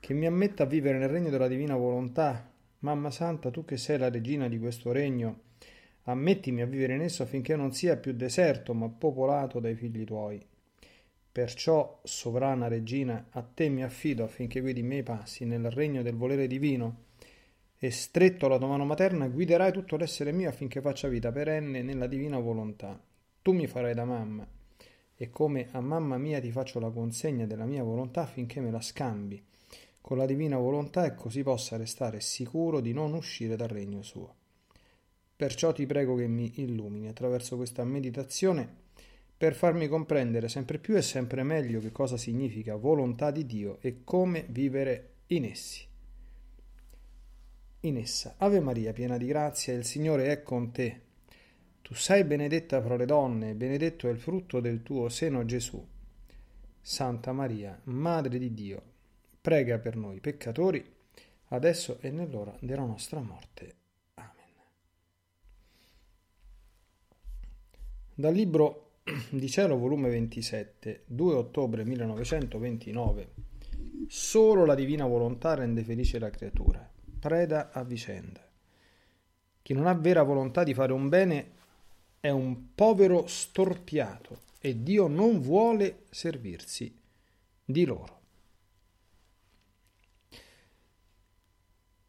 che mi ammetta a vivere nel regno della divina volontà. Mamma Santa, tu che sei la regina di questo regno, ammettimi a vivere in esso affinché non sia più deserto, ma popolato dai figli tuoi. Perciò, sovrana regina, a te mi affido affinché guidi i miei passi nel regno del volere divino, e stretto alla tua mano materna guiderai tutto l'essere mio affinché faccia vita perenne nella divina volontà. Tu mi farai da mamma, e come a mamma mia ti faccio la consegna della mia volontà affinché me la scambi con la divina volontà e così possa restare sicuro di non uscire dal regno suo. Perciò ti prego che mi illumini attraverso questa meditazione per farmi comprendere sempre più e sempre meglio che cosa significa volontà di Dio e come vivere in essi. In essa, Ave Maria, piena di grazia, il Signore è con te. Tu sei benedetta fra le donne, benedetto è il frutto del tuo seno Gesù. Santa Maria, Madre di Dio, prega per noi peccatori, adesso e nell'ora della nostra morte. Amen. Dal libro di cielo, volume 27, 2 ottobre 1929. Solo la divina volontà rende felice la creatura, preda a vicenda. Chi non ha vera volontà di fare un bene è un povero storpiato e Dio non vuole servirsi di loro.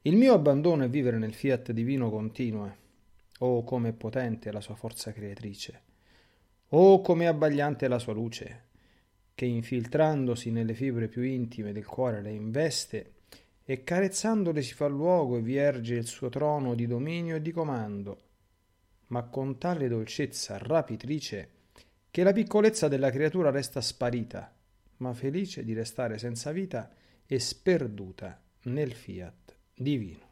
Il mio abbandono è vivere nel fiat divino continue. Oh, come potente la sua forza creatrice. Oh, come abbagliante la sua luce, che infiltrandosi nelle fibre più intime del cuore le investe e carezzandole si fa luogo e vi erge il suo trono di dominio e di comando, ma con tale dolcezza rapitrice che la piccolezza della creatura resta sparita, ma felice di restare senza vita e sperduta nel fiat divino.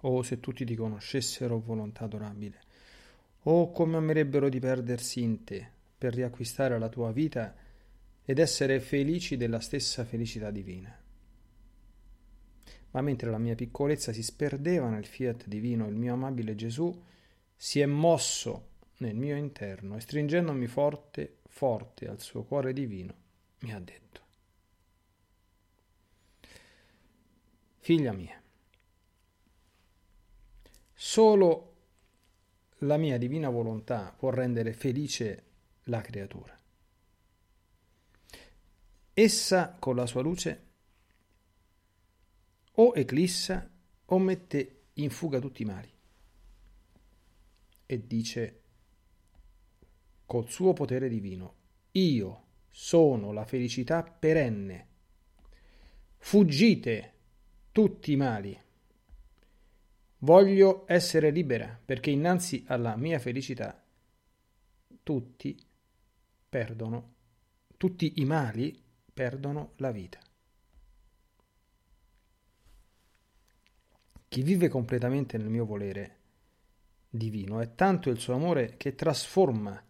Oh, se tutti ti conoscessero, volontà adorabile. Oh, come amerebbero di perdersi in te per riacquistare la tua vita ed essere felici della stessa felicità divina. Ma mentre la mia piccolezza si sperdeva nel fiat divino, il mio amabile Gesù si è mosso nel mio interno e stringendomi forte, forte al suo cuore divino, mi ha detto Figlia mia, solo la mia divina volontà può rendere felice la creatura. Essa con la sua luce o eclissa o mette in fuga tutti i mali. E dice col suo potere divino io sono la felicità perenne. Fuggite tutti i mali. Voglio essere libera perché innanzi alla mia felicità tutti perdono, tutti i mali perdono la vita. Chi vive completamente nel mio volere divino è tanto il suo amore che trasforma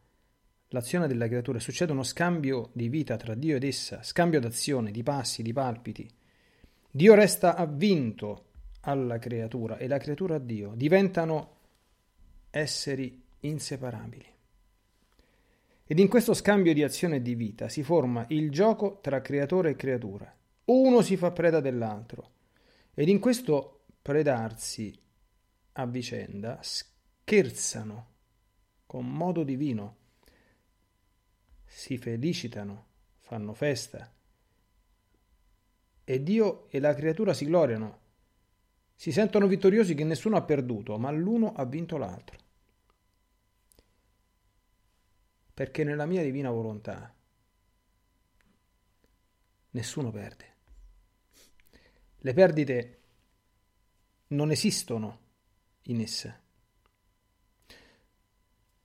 l'azione della creatura, succede uno scambio di vita tra Dio ed essa, scambio d'azione, di passi, di palpiti Dio resta avvinto alla creatura e la creatura a Dio, diventano esseri inseparabili. Ed in questo scambio di azione e di vita si forma il gioco tra creatore e creatura. Uno si fa preda dell'altro ed in questo predarsi a vicenda scherzano con modo divino, si felicitano, fanno festa e Dio e la creatura si gloriano. Si sentono vittoriosi che nessuno ha perduto, ma l'uno ha vinto l'altro. Perché nella mia divina volontà nessuno perde. Le perdite non esistono in essa.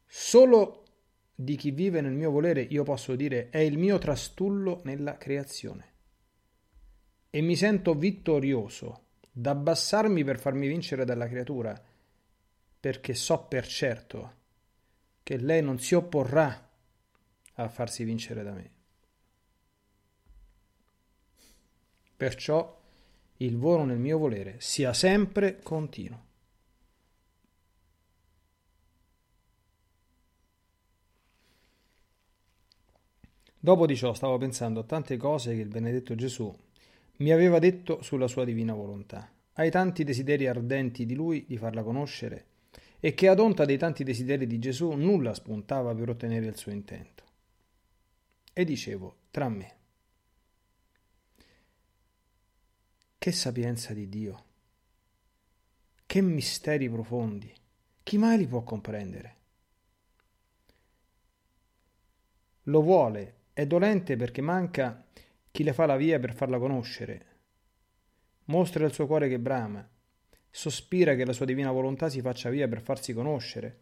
Solo di chi vive nel mio volere io posso dire è il mio trastullo nella creazione. E mi sento vittorioso d'abbassarmi per farmi vincere dalla creatura, perché so per certo che lei non si opporrà a farsi vincere da me. Perciò il volo nel mio volere sia sempre continuo. Dopo di ciò stavo pensando a tante cose che il benedetto Gesù mi aveva detto sulla sua divina volontà, ai tanti desideri ardenti di lui di farla conoscere, e che ad onta dei tanti desideri di Gesù nulla spuntava per ottenere il suo intento. E dicevo, tra me, che sapienza di Dio, che misteri profondi, chi mai li può comprendere? Lo vuole, è dolente perché manca chi le fa la via per farla conoscere. Mostra il suo cuore che brama, sospira che la sua divina volontà si faccia via per farsi conoscere,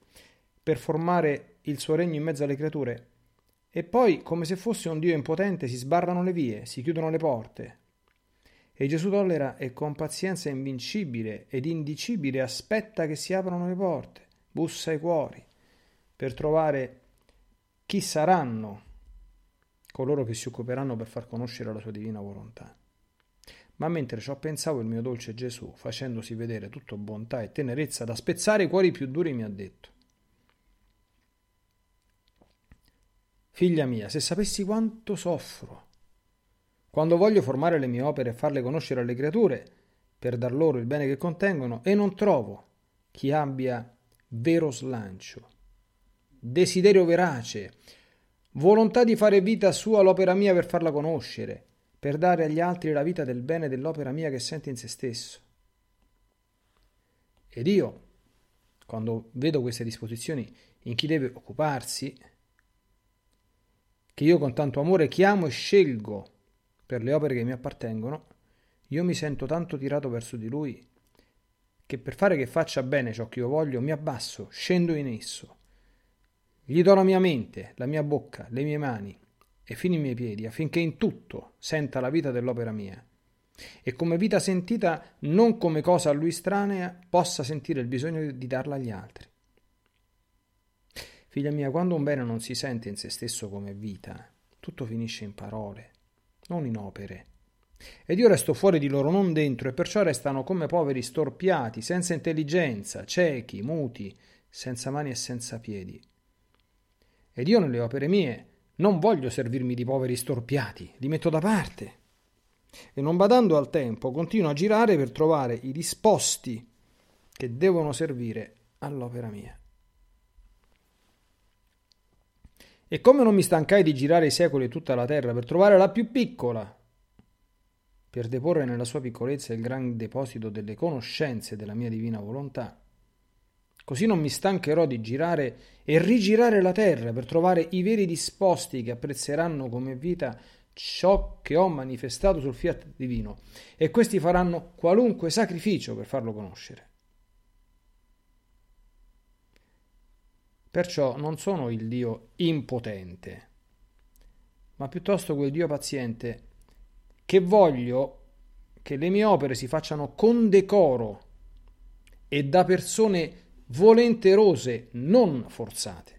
per formare il suo regno in mezzo alle creature. E poi, come se fosse un Dio impotente, si sbarrano le vie, si chiudono le porte. E Gesù tollera e con pazienza invincibile ed indicibile aspetta che si aprano le porte, bussa ai cuori, per trovare chi saranno coloro che si occuperanno per far conoscere la sua divina volontà. Ma mentre ciò pensavo il mio dolce Gesù, facendosi vedere tutto bontà e tenerezza da spezzare i cuori più duri, mi ha detto Figlia mia, se sapessi quanto soffro quando voglio formare le mie opere e farle conoscere alle creature, per dar loro il bene che contengono, e non trovo chi abbia vero slancio, desiderio verace, volontà di fare vita sua l'opera mia per farla conoscere, per dare agli altri la vita del bene dell'opera mia che sente in se stesso. Ed io, quando vedo queste disposizioni in chi deve occuparsi, che io con tanto amore chiamo e scelgo per le opere che mi appartengono, io mi sento tanto tirato verso di lui che per fare che faccia bene ciò che io voglio mi abbasso, scendo in esso gli do la mia mente, la mia bocca, le mie mani e fino i miei piedi, affinché in tutto senta la vita dell'opera mia. E come vita sentita, non come cosa a lui estranea, possa sentire il bisogno di darla agli altri. Figlia mia, quando un bene non si sente in se stesso come vita, tutto finisce in parole, non in opere. Ed io resto fuori di loro, non dentro, e perciò restano come poveri storpiati, senza intelligenza, ciechi, muti, senza mani e senza piedi. Ed io nelle opere mie non voglio servirmi di poveri storpiati, li metto da parte. E non badando al tempo, continuo a girare per trovare i disposti che devono servire all'opera mia. E come non mi stancai di girare i secoli tutta la terra per trovare la più piccola, per deporre nella sua piccolezza il gran deposito delle conoscenze della mia divina volontà, Così non mi stancherò di girare e rigirare la terra per trovare i veri disposti che apprezzeranno come vita ciò che ho manifestato sul fiat divino e questi faranno qualunque sacrificio per farlo conoscere. Perciò non sono il Dio impotente, ma piuttosto quel Dio paziente che voglio che le mie opere si facciano con decoro e da persone volenterose, non forzate.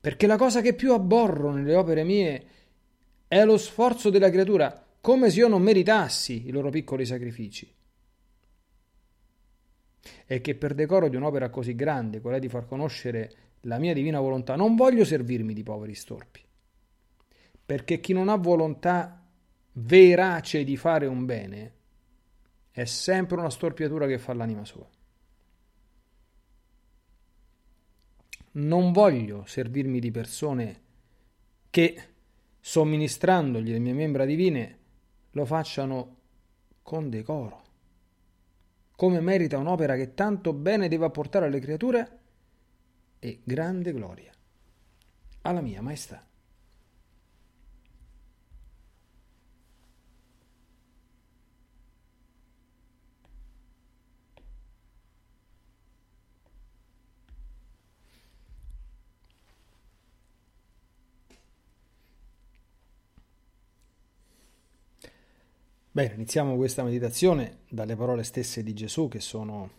Perché la cosa che più abborro nelle opere mie è lo sforzo della creatura, come se io non meritassi i loro piccoli sacrifici. E che per decoro di un'opera così grande, quella di far conoscere la mia divina volontà, non voglio servirmi di poveri storpi. Perché chi non ha volontà verace di fare un bene è sempre una storpiatura che fa l'anima sua. Non voglio servirmi di persone che, somministrandogli le mie membra divine, lo facciano con decoro, come merita un'opera che tanto bene deve apportare alle creature e grande gloria alla mia maestà. Bene, iniziamo questa meditazione dalle parole stesse di Gesù che sono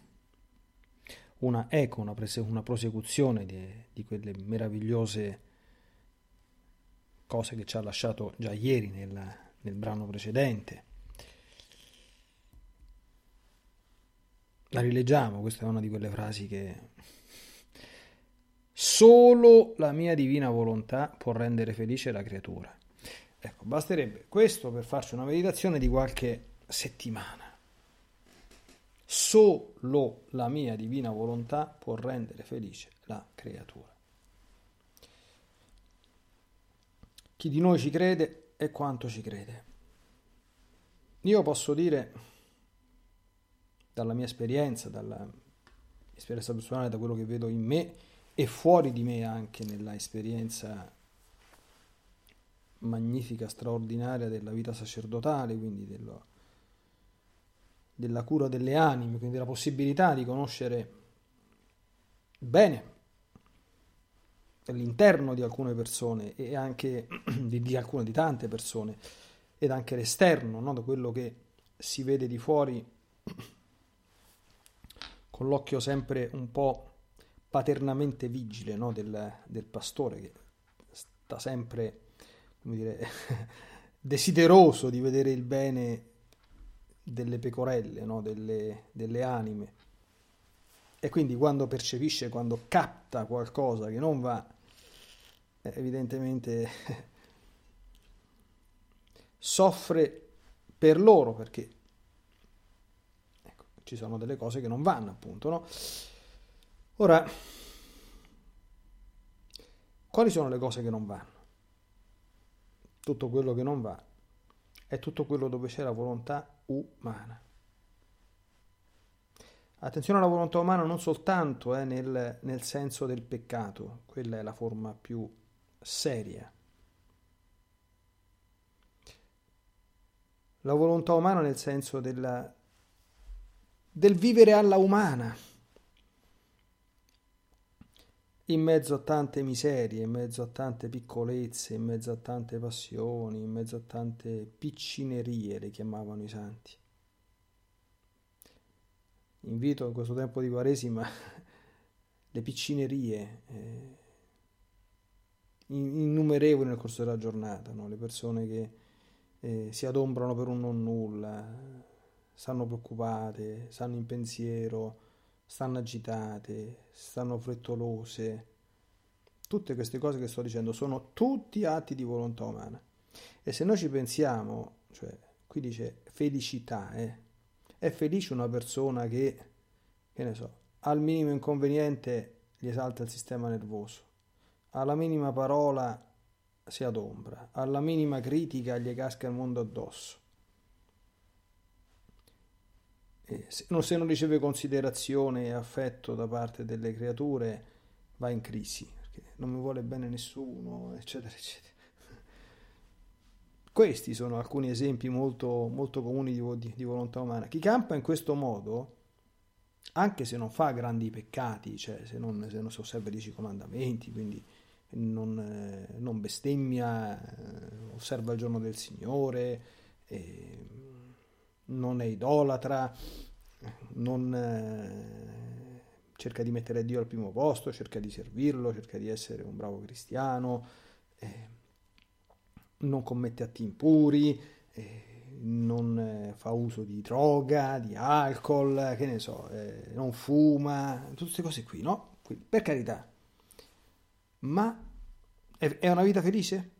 una eco, una, prese- una prosecuzione di, di, quelle meravigliose cose che ci ha lasciato già ieri nel, nel brano precedente. La rileggiamo, questa è una di quelle frasi che solo la mia divina volontà può rendere felice la creatura. Ecco, basterebbe questo per farci una meditazione di qualche settimana. Solo la mia divina volontà può rendere felice la creatura. Chi di noi ci crede e quanto ci crede. Io posso dire, dalla mia esperienza, dalla esperienza personale, da quello che vedo in me e fuori di me anche nella esperienza magnifica, straordinaria della vita sacerdotale, quindi dello, della cura delle anime, quindi della possibilità di conoscere bene l'interno di alcune persone e anche di, di alcune di tante persone ed anche l'esterno, no? da quello che si vede di fuori con l'occhio sempre un po' paternamente vigile no? del, del pastore che sta sempre come dire, desideroso di vedere il bene delle pecorelle, no? delle, delle anime. E quindi quando percepisce, quando capta qualcosa che non va, eh, evidentemente soffre per loro perché ecco, ci sono delle cose che non vanno appunto. No? Ora, quali sono le cose che non vanno? Tutto quello che non va è tutto quello dove c'è la volontà umana. Attenzione alla volontà umana non soltanto eh, nel, nel senso del peccato, quella è la forma più seria. La volontà umana nel senso della, del vivere alla umana in mezzo a tante miserie, in mezzo a tante piccolezze, in mezzo a tante passioni, in mezzo a tante piccinerie, le chiamavano i santi. Invito in questo tempo di Quaresima le piccinerie eh, innumerevoli nel corso della giornata, no? le persone che eh, si adombrano per un non nulla, stanno preoccupate, stanno in pensiero, stanno agitate, stanno frettolose. Tutte queste cose che sto dicendo sono tutti atti di volontà umana. E se noi ci pensiamo, cioè, qui dice felicità, eh? è felice una persona che, che ne so, al minimo inconveniente gli esalta il sistema nervoso, alla minima parola si adombra, alla minima critica gli casca il mondo addosso se non, se non riceve considerazione e affetto da parte delle creature, va in crisi, perché non mi vuole bene nessuno, eccetera, eccetera. Questi sono alcuni esempi molto, molto comuni di, di, di, volontà umana. Chi campa in questo modo, anche se non fa grandi peccati, cioè se non, se non si osserva i dieci comandamenti, quindi non, eh, non bestemmia, eh, osserva il giorno del Signore, eh, non è idolatra, non eh, cerca di mettere Dio al primo posto, cerca di servirlo, cerca di essere un bravo cristiano, eh, non commette atti impuri, eh, non eh, fa uso di droga, di alcol, che ne so, eh, non fuma, tutte queste cose qui, no? Quindi, per carità. Ma è, è una vita felice?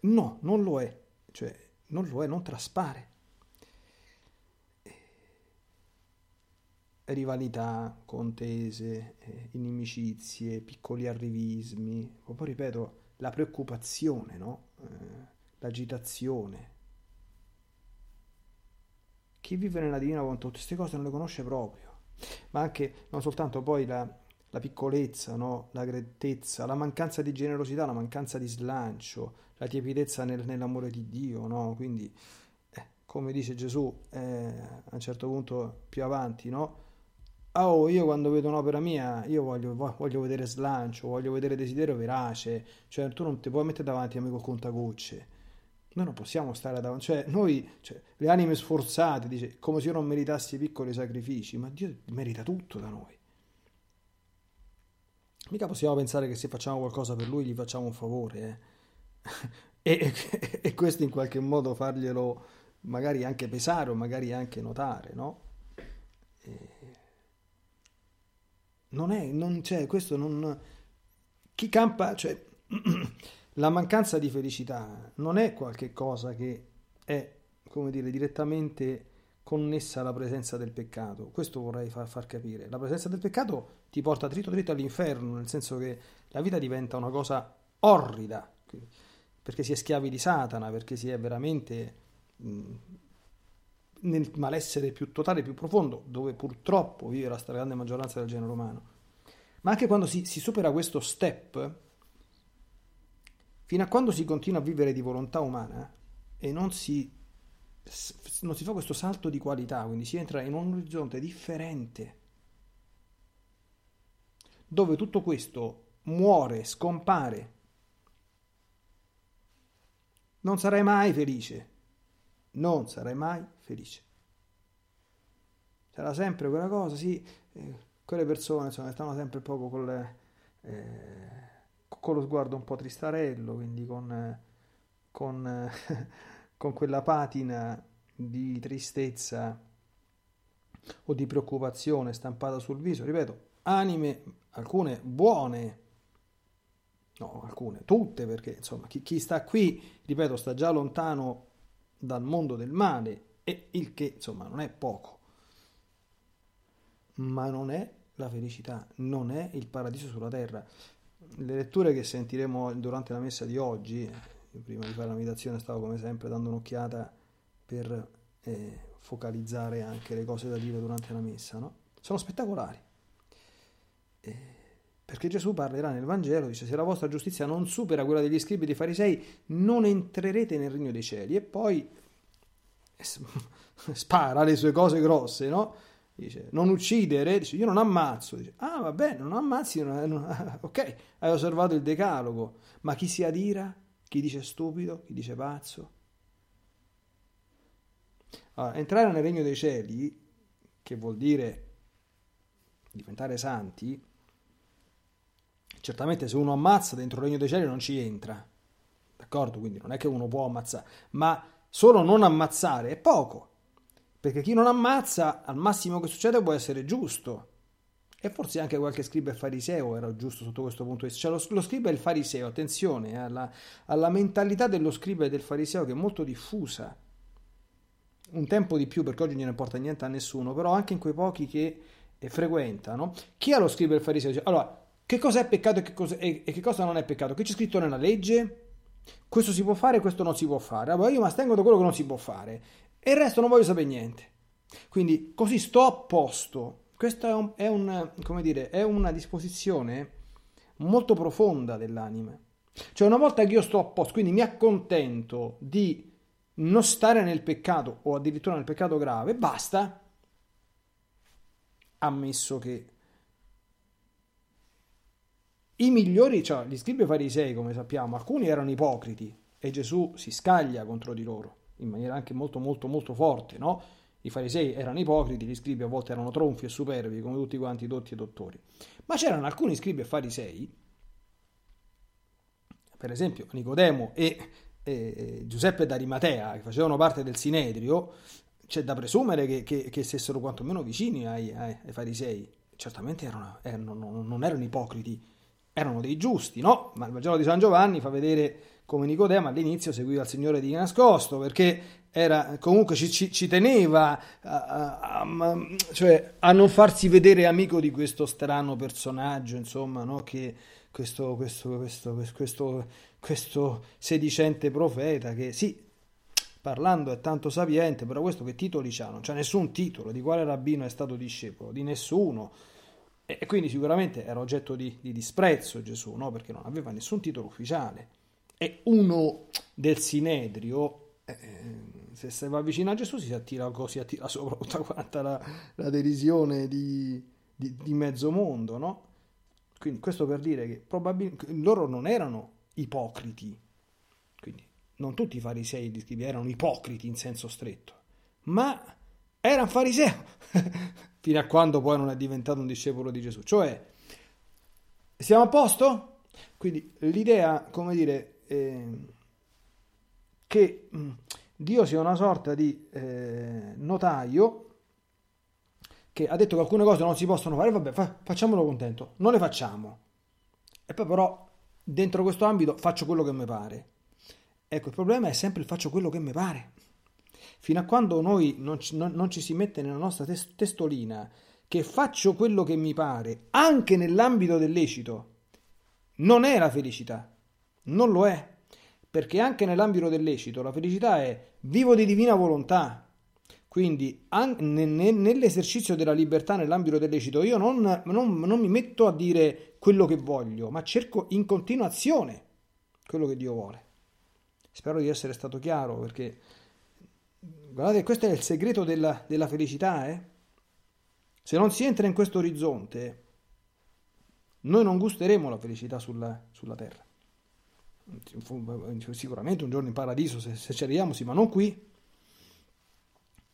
No, non lo è. Cioè, non lo è, non traspare. Rivalità, contese, eh, inimicizie, piccoli arrivismi, poi ripeto, la preoccupazione, no? eh, l'agitazione. Chi vive nella divina volontà, tutte queste cose non le conosce proprio, ma anche non soltanto poi la, la piccolezza, no? la grettezza, la mancanza di generosità, la mancanza di slancio, la tiepidezza nel, nell'amore di Dio, no? Quindi, eh, come dice Gesù eh, a un certo punto più avanti, no? Ah, oh, io quando vedo un'opera mia, io voglio, voglio, vedere slancio, voglio vedere desiderio verace, cioè tu non ti puoi mettere davanti a me col contagocce. Noi non possiamo stare davanti, cioè noi, cioè, le anime sforzate, dice, come se io non meritassi piccoli sacrifici, ma Dio merita tutto da noi. Mica possiamo pensare che se facciamo qualcosa per lui gli facciamo un favore, eh? e, e, e, questo in qualche modo farglielo magari anche pesare o magari anche notare, no? E... Non è, non c'è, questo non... Chi campa, cioè... La mancanza di felicità non è qualcosa che è, come dire, direttamente connessa alla presenza del peccato. Questo vorrei far, far capire. La presenza del peccato ti porta dritto dritto all'inferno, nel senso che la vita diventa una cosa orrida, perché si è schiavi di Satana, perché si è veramente nel malessere più totale, più profondo, dove purtroppo vive la stragrande maggioranza del genere umano. Ma anche quando si, si supera questo step, Fino a quando si continua a vivere di volontà umana e non si, non si fa questo salto di qualità, quindi si entra in un orizzonte differente, dove tutto questo muore, scompare, non sarai mai felice, non sarai mai felice. Sarà sempre quella cosa, sì, eh, quelle persone insomma, stanno sempre poco con le... Eh, con lo sguardo un po' tristarello, quindi con, con, con quella patina di tristezza o di preoccupazione stampata sul viso, ripeto, anime, alcune buone, no, alcune, tutte, perché insomma chi, chi, sta qui, ripeto, sta già lontano dal mondo del male, e il che insomma non è poco, ma non è la felicità, non è il paradiso sulla terra. Le letture che sentiremo durante la messa di oggi, prima di fare la meditazione stavo come sempre dando un'occhiata per eh, focalizzare anche le cose da dire durante la messa, no? sono spettacolari. Eh, perché Gesù parlerà nel Vangelo, dice se la vostra giustizia non supera quella degli scribi e dei farisei, non entrerete nel regno dei cieli. E poi spara le sue cose grosse, no? Dice, non uccidere, dice, io non ammazzo. Dice, ah, va bene, non ammazzi, non, non, ok, hai osservato il decalogo, ma chi si adira? Chi dice stupido? Chi dice pazzo? Allora, entrare nel regno dei cieli, che vuol dire diventare santi, certamente se uno ammazza dentro il regno dei cieli non ci entra, d'accordo? Quindi non è che uno può ammazzare, ma solo non ammazzare è poco perché chi non ammazza, al massimo che succede può essere giusto. E forse anche qualche scriba e fariseo era giusto sotto questo punto di vista. Cioè lo, lo scriba e il fariseo, attenzione eh, alla, alla, mentalità dello scriba e del fariseo che è molto diffusa. Un tempo di più, perché oggi non ne porta niente a nessuno, però anche in quei pochi che eh, frequentano. Chi ha lo scriba e il fariseo? Allora, che cosa è peccato e che cosa, e, e che cosa non è peccato? Che c'è scritto nella legge? Questo si può fare, questo non si può fare. Allora io mi astengo da quello che non si può fare e il resto non voglio sapere niente. Quindi così sto a posto. Questa è, un, è, un, dire, è una disposizione molto profonda dell'anima. Cioè una volta che io sto a posto, quindi mi accontento di non stare nel peccato o addirittura nel peccato grave, basta. Ammesso che i migliori, cioè gli scribi farisei, come sappiamo, alcuni erano ipocriti e Gesù si scaglia contro di loro in maniera anche molto molto molto forte, no? I farisei erano ipocriti, gli scribi a volte erano tronfi e superbi, come tutti quanti i dotti e dottori. Ma c'erano alcuni scribi e farisei, per esempio Nicodemo e, e Giuseppe d'Arimatea, che facevano parte del Sinedrio, c'è da presumere che, che, che stessero quantomeno vicini ai, ai, ai farisei. Certamente erano, erano, non erano ipocriti, erano dei giusti, no? Ma il Vangelo di San Giovanni fa vedere come Nicodemo all'inizio seguiva il Signore di nascosto perché era, comunque ci, ci, ci teneva a, a, a, cioè, a, non farsi vedere amico di questo strano personaggio, insomma, no? che questo, questo, questo, questo, questo sedicente profeta che sì, parlando è tanto sapiente, però questo che titoli c'ha? Non c'è nessun titolo, di quale rabbino è stato discepolo? Di nessuno. E quindi sicuramente era oggetto di, di disprezzo Gesù, no? perché non aveva nessun titolo ufficiale e uno del Sinedrio, eh, se si va vicino a Gesù si attira, si attira sopra tutta quanta la, la derisione di, di, di, mezzo mondo, no? Quindi questo per dire che probabilmente loro non erano ipocriti, quindi non tutti i farisei di scrivi erano ipocriti in senso stretto, ma era un fariseo fino a quando poi non è diventato un discepolo di Gesù. Cioè, siamo a posto? Quindi l'idea, come dire, eh, che mm, Dio sia una sorta di eh, notaio che ha detto che alcune cose non si possono fare, vabbè, fa, facciamolo contento, non le facciamo. E poi però dentro questo ambito faccio quello che mi pare. Ecco, il problema è sempre il faccio quello che mi pare. Fino a quando noi non ci, non, non ci si mette nella nostra tes- testolina che faccio quello che mi pare, anche nell'ambito del lecito, non è la felicità. Non lo è. Perché anche nell'ambito del lecito la felicità è vivo di divina volontà, quindi nell'esercizio della libertà nell'ambito del lecito io non, non, non, mi metto a dire quello che voglio, ma cerco in continuazione quello che Dio vuole. Spero di essere stato chiaro perché guardate, questo è il segreto della, della felicità. Eh? Se non si entra in questo orizzonte, noi non gusteremo la felicità sulla, sulla terra. Sicuramente un giorno in paradiso, se, se ci arriviamo, sì, ma non qui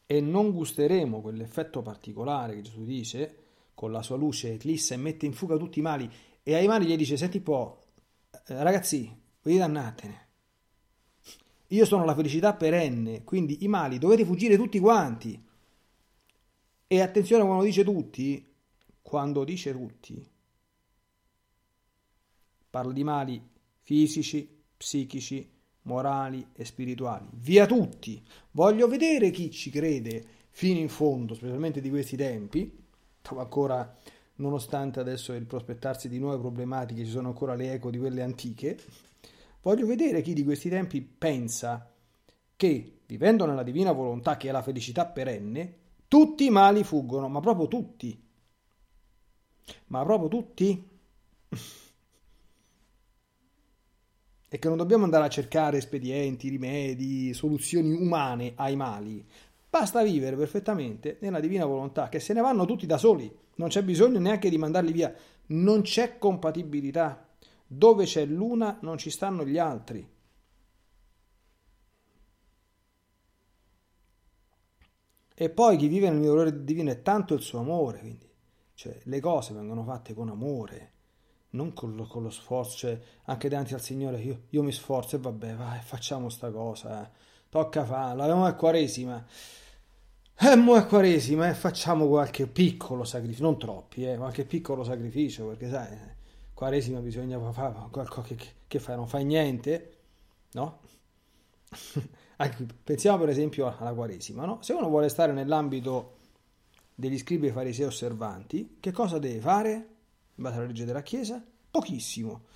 e non gusteremo quell'effetto particolare che Gesù dice, con la sua luce eclissa e mette in fuga tutti i mali, e ai mali gli dice, senti po', eh, ragazzi, voi dannatene. Io sono la felicità perenne, quindi i mali dovete fuggire tutti quanti. E attenzione quando dice tutti, quando dice tutti, parla di mali fisici, psichici, morali e spirituali. Via tutti! Voglio vedere chi ci crede fino in fondo, specialmente di questi tempi, dove ancora, nonostante adesso il prospettarsi di nuove problematiche, ci sono ancora le eco di quelle antiche. Voglio vedere chi di questi tempi pensa che, vivendo nella divina volontà, che è la felicità perenne, tutti i mali fuggono, ma proprio tutti. Ma proprio tutti? E che non dobbiamo andare a cercare espedienti, rimedi, soluzioni umane ai mali. Basta vivere perfettamente nella divina volontà, che se ne vanno tutti da soli, non c'è bisogno neanche di mandarli via, non c'è compatibilità. Dove c'è l'una non ci stanno gli altri. E poi chi vive nel mio divino è tanto il suo amore, quindi cioè, le cose vengono fatte con amore non con lo, con lo sforzo, cioè, anche davanti al Signore io, io, mi sforzo e vabbè, vai, facciamo sta cosa, eh. tocca farla, abbiamo è quaresima, e eh, mo è quaresima e eh, facciamo qualche piccolo sacrificio, non troppi, eh, qualche piccolo sacrificio, perché sai, quaresima bisogna fare qualcosa che, che fai, non fai niente, no? Pensiamo per esempio alla quaresima, no? Se uno vuole stare nell'ambito degli scribi e farisei osservanti, che cosa deve fare? In base alla legge della Chiesa, pochissimo.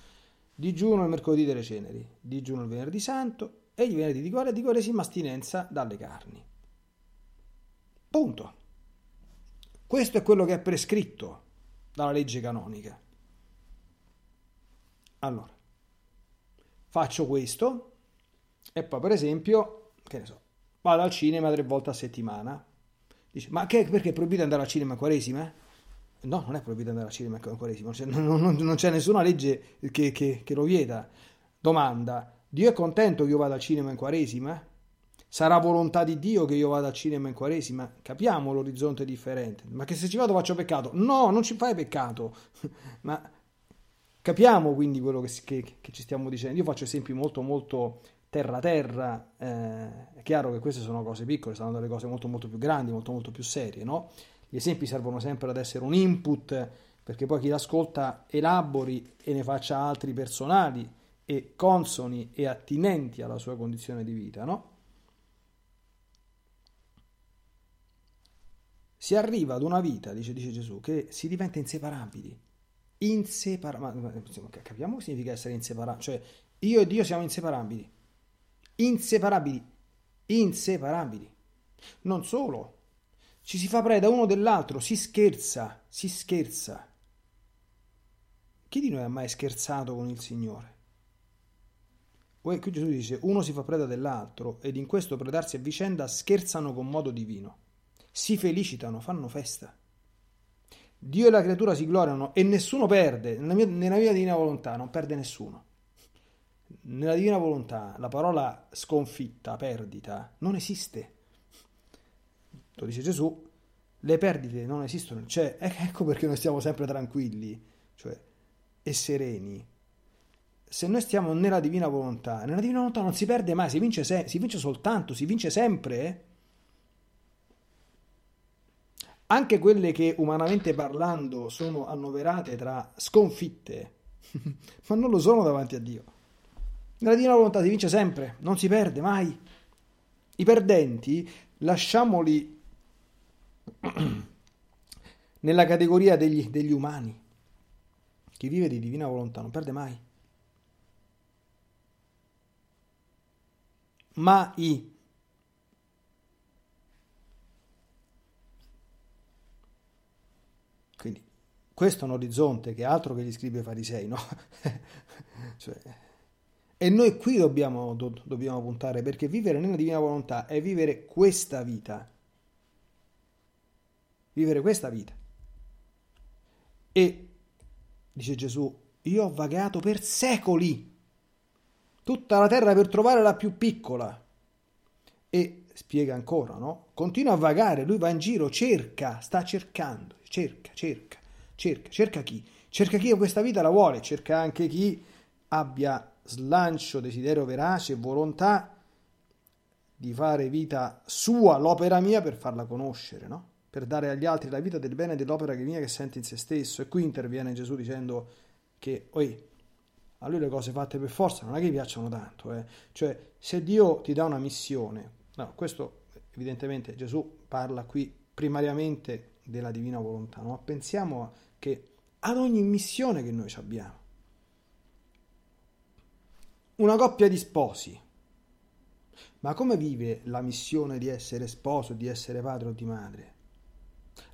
Digiuno il mercoledì delle ceneri, digiuno il venerdì santo e il venerdì di guardia di quaresima astinenza dalle carni. Punto. Questo è quello che è prescritto dalla legge canonica. Allora, faccio questo e poi per esempio, che ne so, vado al cinema tre volte a settimana. Dice, ma che, perché è proibito andare al cinema a quaresima? No, non è proibito andare al cinema in quaresima, non, non, non c'è nessuna legge che, che, che, lo vieta. Domanda, Dio è contento che io vada al cinema in quaresima? Sarà volontà di Dio che io vada al cinema in quaresima? Capiamo l'orizzonte differente. Ma che se ci vado faccio peccato? No, non ci fai peccato. Ma capiamo quindi quello che, che, che, ci stiamo dicendo. Io faccio esempi molto molto terra terra. Eh, è chiaro che queste sono cose piccole, saranno delle cose molto molto più grandi, molto molto più serie, no? Gli esempi servono sempre ad essere un input perché poi chi l'ascolta elabori e ne faccia altri personali e consoni e attinenti alla sua condizione di vita, no? Si arriva ad una vita, dice, dice Gesù, che si diventa inseparabili. Inseparabili. Capiamo che significa essere inseparabili? Cioè, io e Dio siamo inseparabili. Inseparabili. Inseparabili. Non solo, ci si fa preda uno dell'altro, si scherza, si scherza. Chi di noi ha mai scherzato con il Signore? Qui Gesù dice, uno si fa preda dell'altro ed in questo predarsi a vicenda scherzano con modo divino, si felicitano, fanno festa. Dio e la creatura si gloriano e nessuno perde, nella mia, nella mia divina volontà non perde nessuno. Nella divina volontà la parola sconfitta, perdita, non esiste. Lo dice Gesù, le perdite non esistono. Cioè, ecco perché noi stiamo sempre tranquilli cioè, e sereni. Se noi stiamo nella divina volontà, nella divina volontà non si perde mai, si vince, se- si vince soltanto, si vince sempre. Anche quelle che umanamente parlando sono annoverate tra sconfitte, ma non lo sono davanti a Dio. Nella divina volontà si vince sempre, non si perde mai. I perdenti lasciamoli nella categoria degli, degli umani. Chi vive di divina volontà non perde mai. Mai. Quindi questo è un orizzonte che altro che gli scrive farisei, no? cioè, e noi qui dobbiamo, do, dobbiamo puntare perché vivere nella divina volontà è vivere questa vita. Vivere questa vita. E, dice Gesù, io ho vagato per secoli tutta la terra per trovare la più piccola. E spiega ancora, no? Continua a vagare, lui va in giro, cerca, sta cercando, cerca, cerca, cerca, cerca chi? Cerca chi questa vita la vuole, cerca anche chi abbia slancio, desiderio verace volontà di fare vita sua, l'opera mia, per farla conoscere, no? Per dare agli altri la vita del bene dell'opera mia che sente in se stesso. E qui interviene Gesù dicendo che, oi, a lui le cose fatte per forza non è che piacciono tanto, eh. Cioè, se Dio ti dà una missione, no, questo evidentemente Gesù parla qui primariamente della divina volontà, no? Ma pensiamo che ad ogni missione che noi abbiamo, una coppia di sposi. Ma come vive la missione di essere sposo, di essere padre o di madre?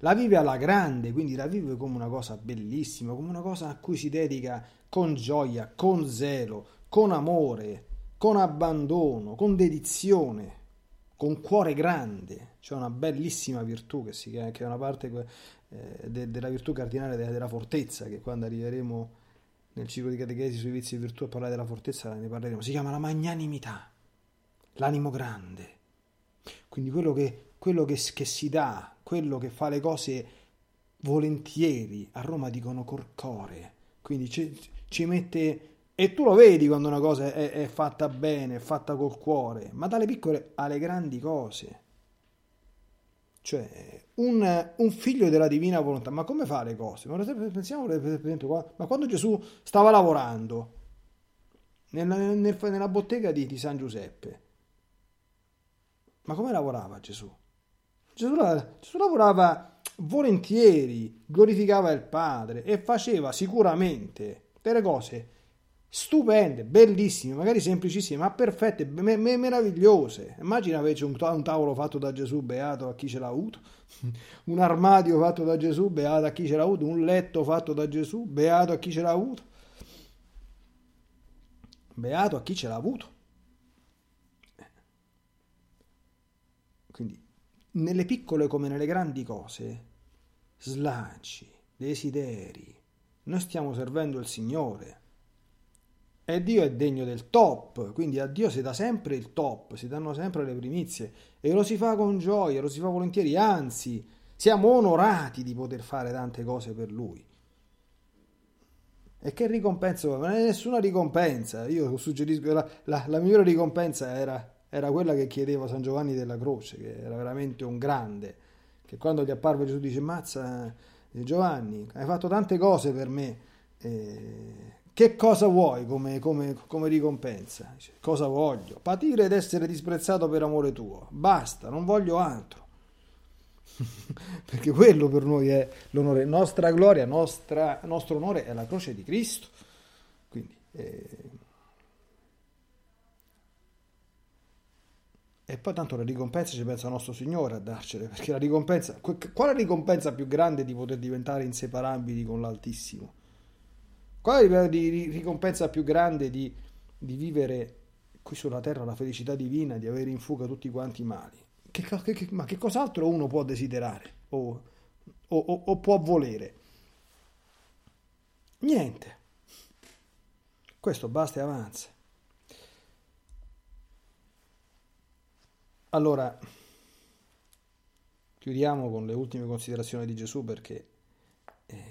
La vive alla grande, quindi la vive come una cosa bellissima, come una cosa a cui si dedica con gioia, con zelo, con amore, con abbandono, con dedizione, con cuore grande. C'è una bellissima virtù che, si, che è una parte eh, de, della virtù cardinale della, della fortezza, che quando arriveremo nel ciclo di catechesi sui vizi di virtù a parlare della fortezza ne parleremo, si chiama la magnanimità, l'animo grande. Quindi quello che, quello che, che si dà, quello che fa le cose volentieri, a Roma dicono corcore, quindi ci, ci mette... E tu lo vedi quando una cosa è, è fatta bene, è fatta col cuore, ma dalle piccole alle grandi cose. Cioè, un, un, figlio della divina volontà, ma come fa le cose? Pensiamo per esempio, ma quando Gesù stava lavorando nella, nel, nella bottega di, di, San Giuseppe, ma come lavorava Gesù? Gesù, Gesù lavorava volentieri, glorificava il Padre e faceva sicuramente delle cose stupende, bellissime, magari semplicissime, ma perfette, me- me- meravigliose. Immagina invece un, un, tavolo fatto da Gesù, beato a chi ce l'ha avuto, un armadio fatto da Gesù, beato a chi ce l'ha avuto, un letto fatto da Gesù, beato a chi ce l'ha avuto. Beato a chi ce l'ha avuto. Quindi, nelle piccole come nelle grandi cose, slanci, desideri, noi stiamo servendo il Signore e Dio è degno del top, quindi a Dio si dà sempre il top, si danno sempre le primizie e lo si fa con gioia, lo si fa volentieri, anzi siamo onorati di poter fare tante cose per Lui. E che ricompensa? Non è nessuna ricompensa. Io suggerisco la, la, la migliore ricompensa era, era, quella che chiedeva San Giovanni della Croce, che era veramente un grande. Che quando gli apparve Gesù dice: Mazza, Giovanni, hai fatto tante cose per me. Eh, che cosa vuoi come, come, come ricompensa? Dice, cosa voglio? Patire ed essere disprezzato per amore tuo. Basta, non voglio altro. Perché quello per noi è l'onore. Nostra gloria, nostra, nostro onore è la croce di Cristo. Quindi, eh... E poi tanto la ricompensa ci pensa nostro Signore a darcele, perché la ricompensa, quale ricompensa più grande di poter diventare inseparabili con l'Altissimo? Qual è la ricompensa più grande di, di, vivere qui sulla terra la felicità divina, di avere in fuga tutti quanti i mali? Che, che, ma che cos'altro uno può desiderare o, o, o, o può volere? Niente. Questo basta e avanza. Allora, chiudiamo con le ultime considerazioni di Gesù perché eh,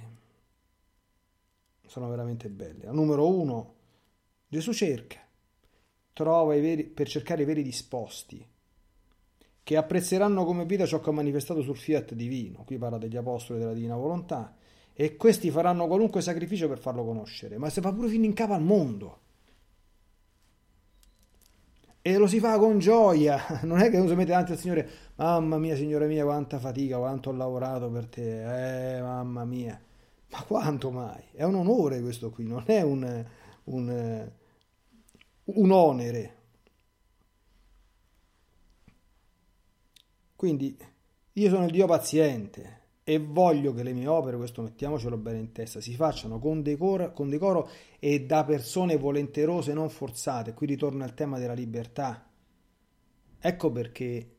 sono veramente belle. Al numero uno, Gesù cerca, trova i veri, per cercare i veri disposti, che apprezzeranno come vita ciò che ha manifestato sul fiat divino. Qui parla degli apostoli della divina volontà. E questi faranno qualunque sacrificio per farlo conoscere, ma se fa pure fino in capo al mondo e lo si fa con gioia, non è che uno si mette davanti al Signore, mamma mia, Signore mia, quanta fatica, quanto ho lavorato per te, eh, mamma mia, ma quanto mai? È un onore questo qui, non è un, un, un onere. Quindi io sono il Dio paziente, e voglio che le mie opere, questo mettiamocelo bene in testa, si facciano con decoro, con decoro e da persone volenterose, non forzate. Qui ritorna il tema della libertà. Ecco perché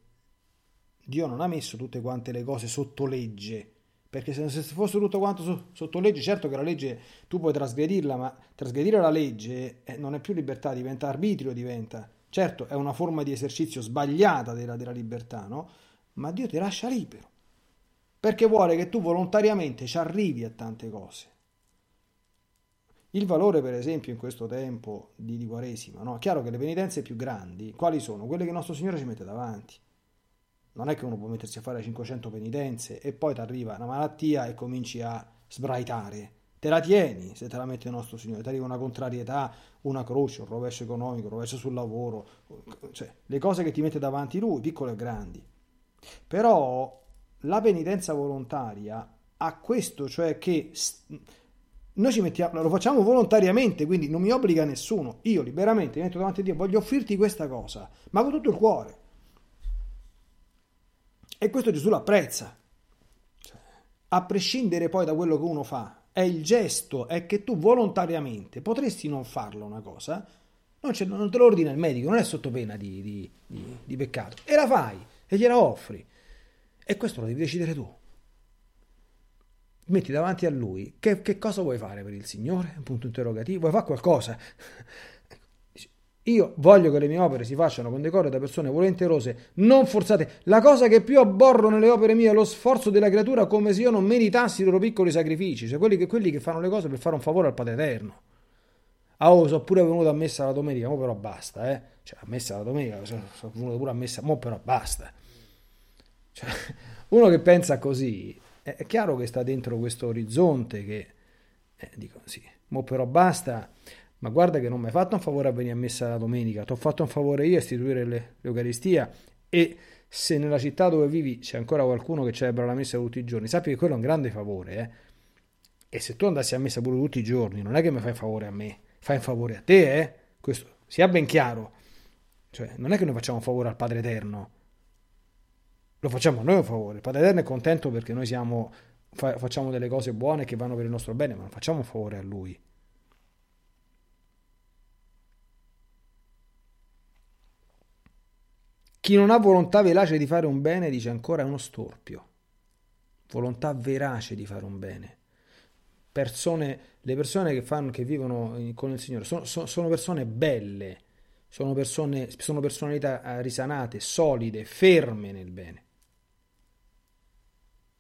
Dio non ha messo tutte quante le cose sotto legge. Perché se, fosse tutto quanto sotto legge, certo che la legge tu puoi trasgredirla, ma trasgredire la legge eh, non è più libertà, diventa arbitrio, diventa. Certo, è una forma di esercizio sbagliata della, della libertà, no? Ma Dio ti lascia libero perché vuole che tu volontariamente ci arrivi a tante cose. Il valore, per esempio, in questo tempo di, di Quaresima, no? Chiaro che le penitenze più grandi, quali sono? Quelle che il nostro Signore ci mette davanti. Non è che uno può mettersi a fare 500 penitenze e poi ti arriva una malattia e cominci a sbraitare. Te la tieni se te la mette il nostro Signore, ti arriva una contrarietà, una croce, un rovescio economico, un rovescio sul lavoro, cioè le cose che ti mette davanti Lui, piccole e grandi. Però la penitenza volontaria ha questo, cioè che noi ci mettiamo, lo facciamo volontariamente, quindi non mi obbliga nessuno. Io liberamente mi metto davanti a Dio, voglio offrirti questa cosa, ma con tutto il cuore. E questo Gesù lo apprezza. Cioè, a prescindere poi da quello che uno fa, è il gesto, è che tu volontariamente potresti non farlo una cosa, non, non te lo ordina il medico, non è sotto pena di, di, di, di peccato, e la fai e gliela offri. E questo lo devi decidere tu. Metti davanti a lui che, che cosa vuoi fare per il Signore? Un punto interrogativo. Vuoi fare qualcosa? Io voglio che le mie opere si facciano con decoro da persone volenterose, non forzate. La cosa che più abborro nelle opere mie è lo sforzo della creatura come se io non meritassi i loro piccoli sacrifici, cioè quelli che, quelli che fanno le cose per fare un favore al Padre Eterno. Ah, oh, sono pure venuto a messa la domenica, mo però basta, eh. Cioè, a messa la domenica, sono venuto pure a messa, mo però basta. Cioè, uno che pensa così, è chiaro che sta dentro questo orizzonte che, eh, dico sì, mo però basta, ma guarda che non mi hai fatto un favore a venire a messa la domenica, ti ho fatto un favore io a istituire le, l'Eucaristia e se nella città dove vivi c'è ancora qualcuno che celebra la messa tutti i giorni, sappi che quello è un grande favore, eh? E se tu andassi a messa pure tutti i giorni, non è che mi fai un favore a me, fai un favore a te, eh? Questo sia ben chiaro. Cioè, non è che noi facciamo un favore al Padre Eterno, lo facciamo noi un favore. Il Padre Eterno è contento perché noi siamo, fa, facciamo delle cose buone che vanno per il nostro bene, ma non facciamo un favore a Lui. Chi non ha volontà verace di fare un bene, dice ancora, è uno storpio. Volontà verace di fare un bene. Persone, le persone che, fanno, che vivono con il Signore sono, sono persone belle, sono, persone, sono personalità eh, risanate, solide, ferme nel bene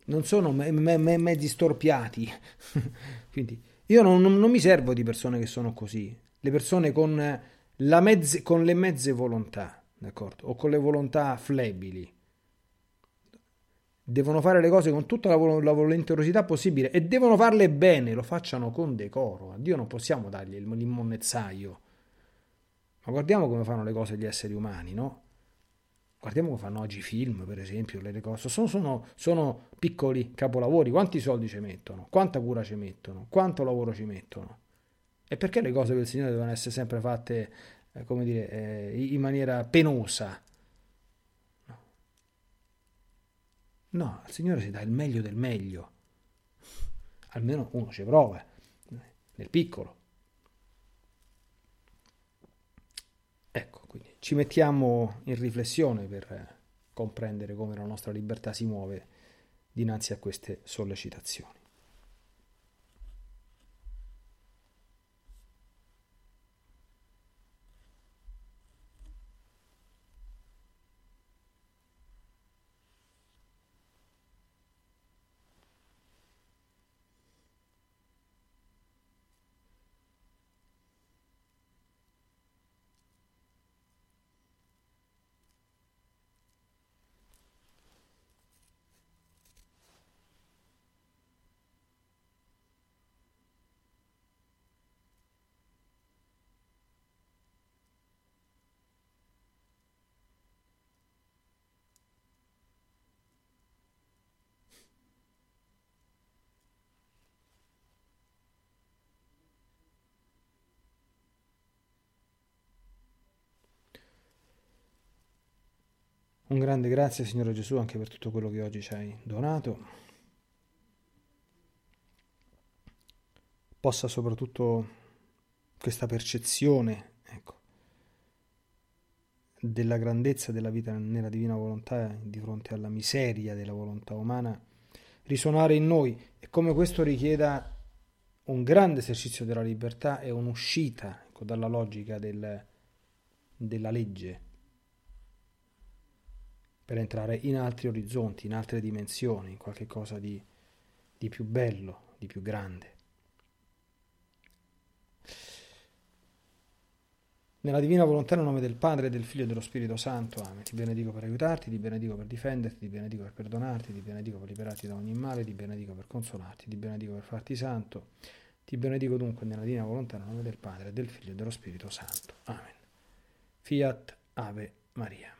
non sono me- me- me- mezzi storpiati. Quindi io non, non, non, mi servo di persone che sono così, le persone con, mezze, con le mezze volontà, d'accordo? O con le volontà flebili. Devono fare le cose con tutta la, vol- la volenterosità possibile e devono farle bene, lo facciano con decoro. A Dio non possiamo dargli l'immonezzaio. Ma guardiamo come fanno le cose gli esseri umani, no? Guardiamo come fanno oggi i film, per esempio, le cose. Sono, sono, sono, piccoli capolavori. Quanti soldi ci mettono? Quanta cura ci mettono? Quanto lavoro ci mettono? E perché le cose del Signore devono essere sempre fatte, eh, come dire, eh, in maniera penosa? No. no, al Signore si dà il meglio del meglio. Almeno uno ci prova, nel piccolo. Ci mettiamo in riflessione per comprendere come la nostra libertà si muove dinanzi a queste sollecitazioni. Un grande grazie Signore Gesù anche per tutto quello che oggi ci hai donato. Possa soprattutto questa percezione ecco, della grandezza della vita nella divina volontà di fronte alla miseria della volontà umana risuonare in noi e come questo richieda un grande esercizio della libertà e un'uscita ecco, dalla logica del, della legge per entrare in altri orizzonti, in altre dimensioni, in qualche cosa di, di più bello, di più grande. Nella divina volontà, nel nome del Padre, del Figlio e dello Spirito Santo. Amen. Ti benedico per aiutarti, ti benedico per difenderti, ti benedico per perdonarti, ti benedico per liberarti da ogni male, ti benedico per consolarti, ti benedico per farti santo. Ti benedico dunque nella divina volontà, nel nome del Padre, del Figlio e dello Spirito Santo. Amen. Fiat Ave Maria.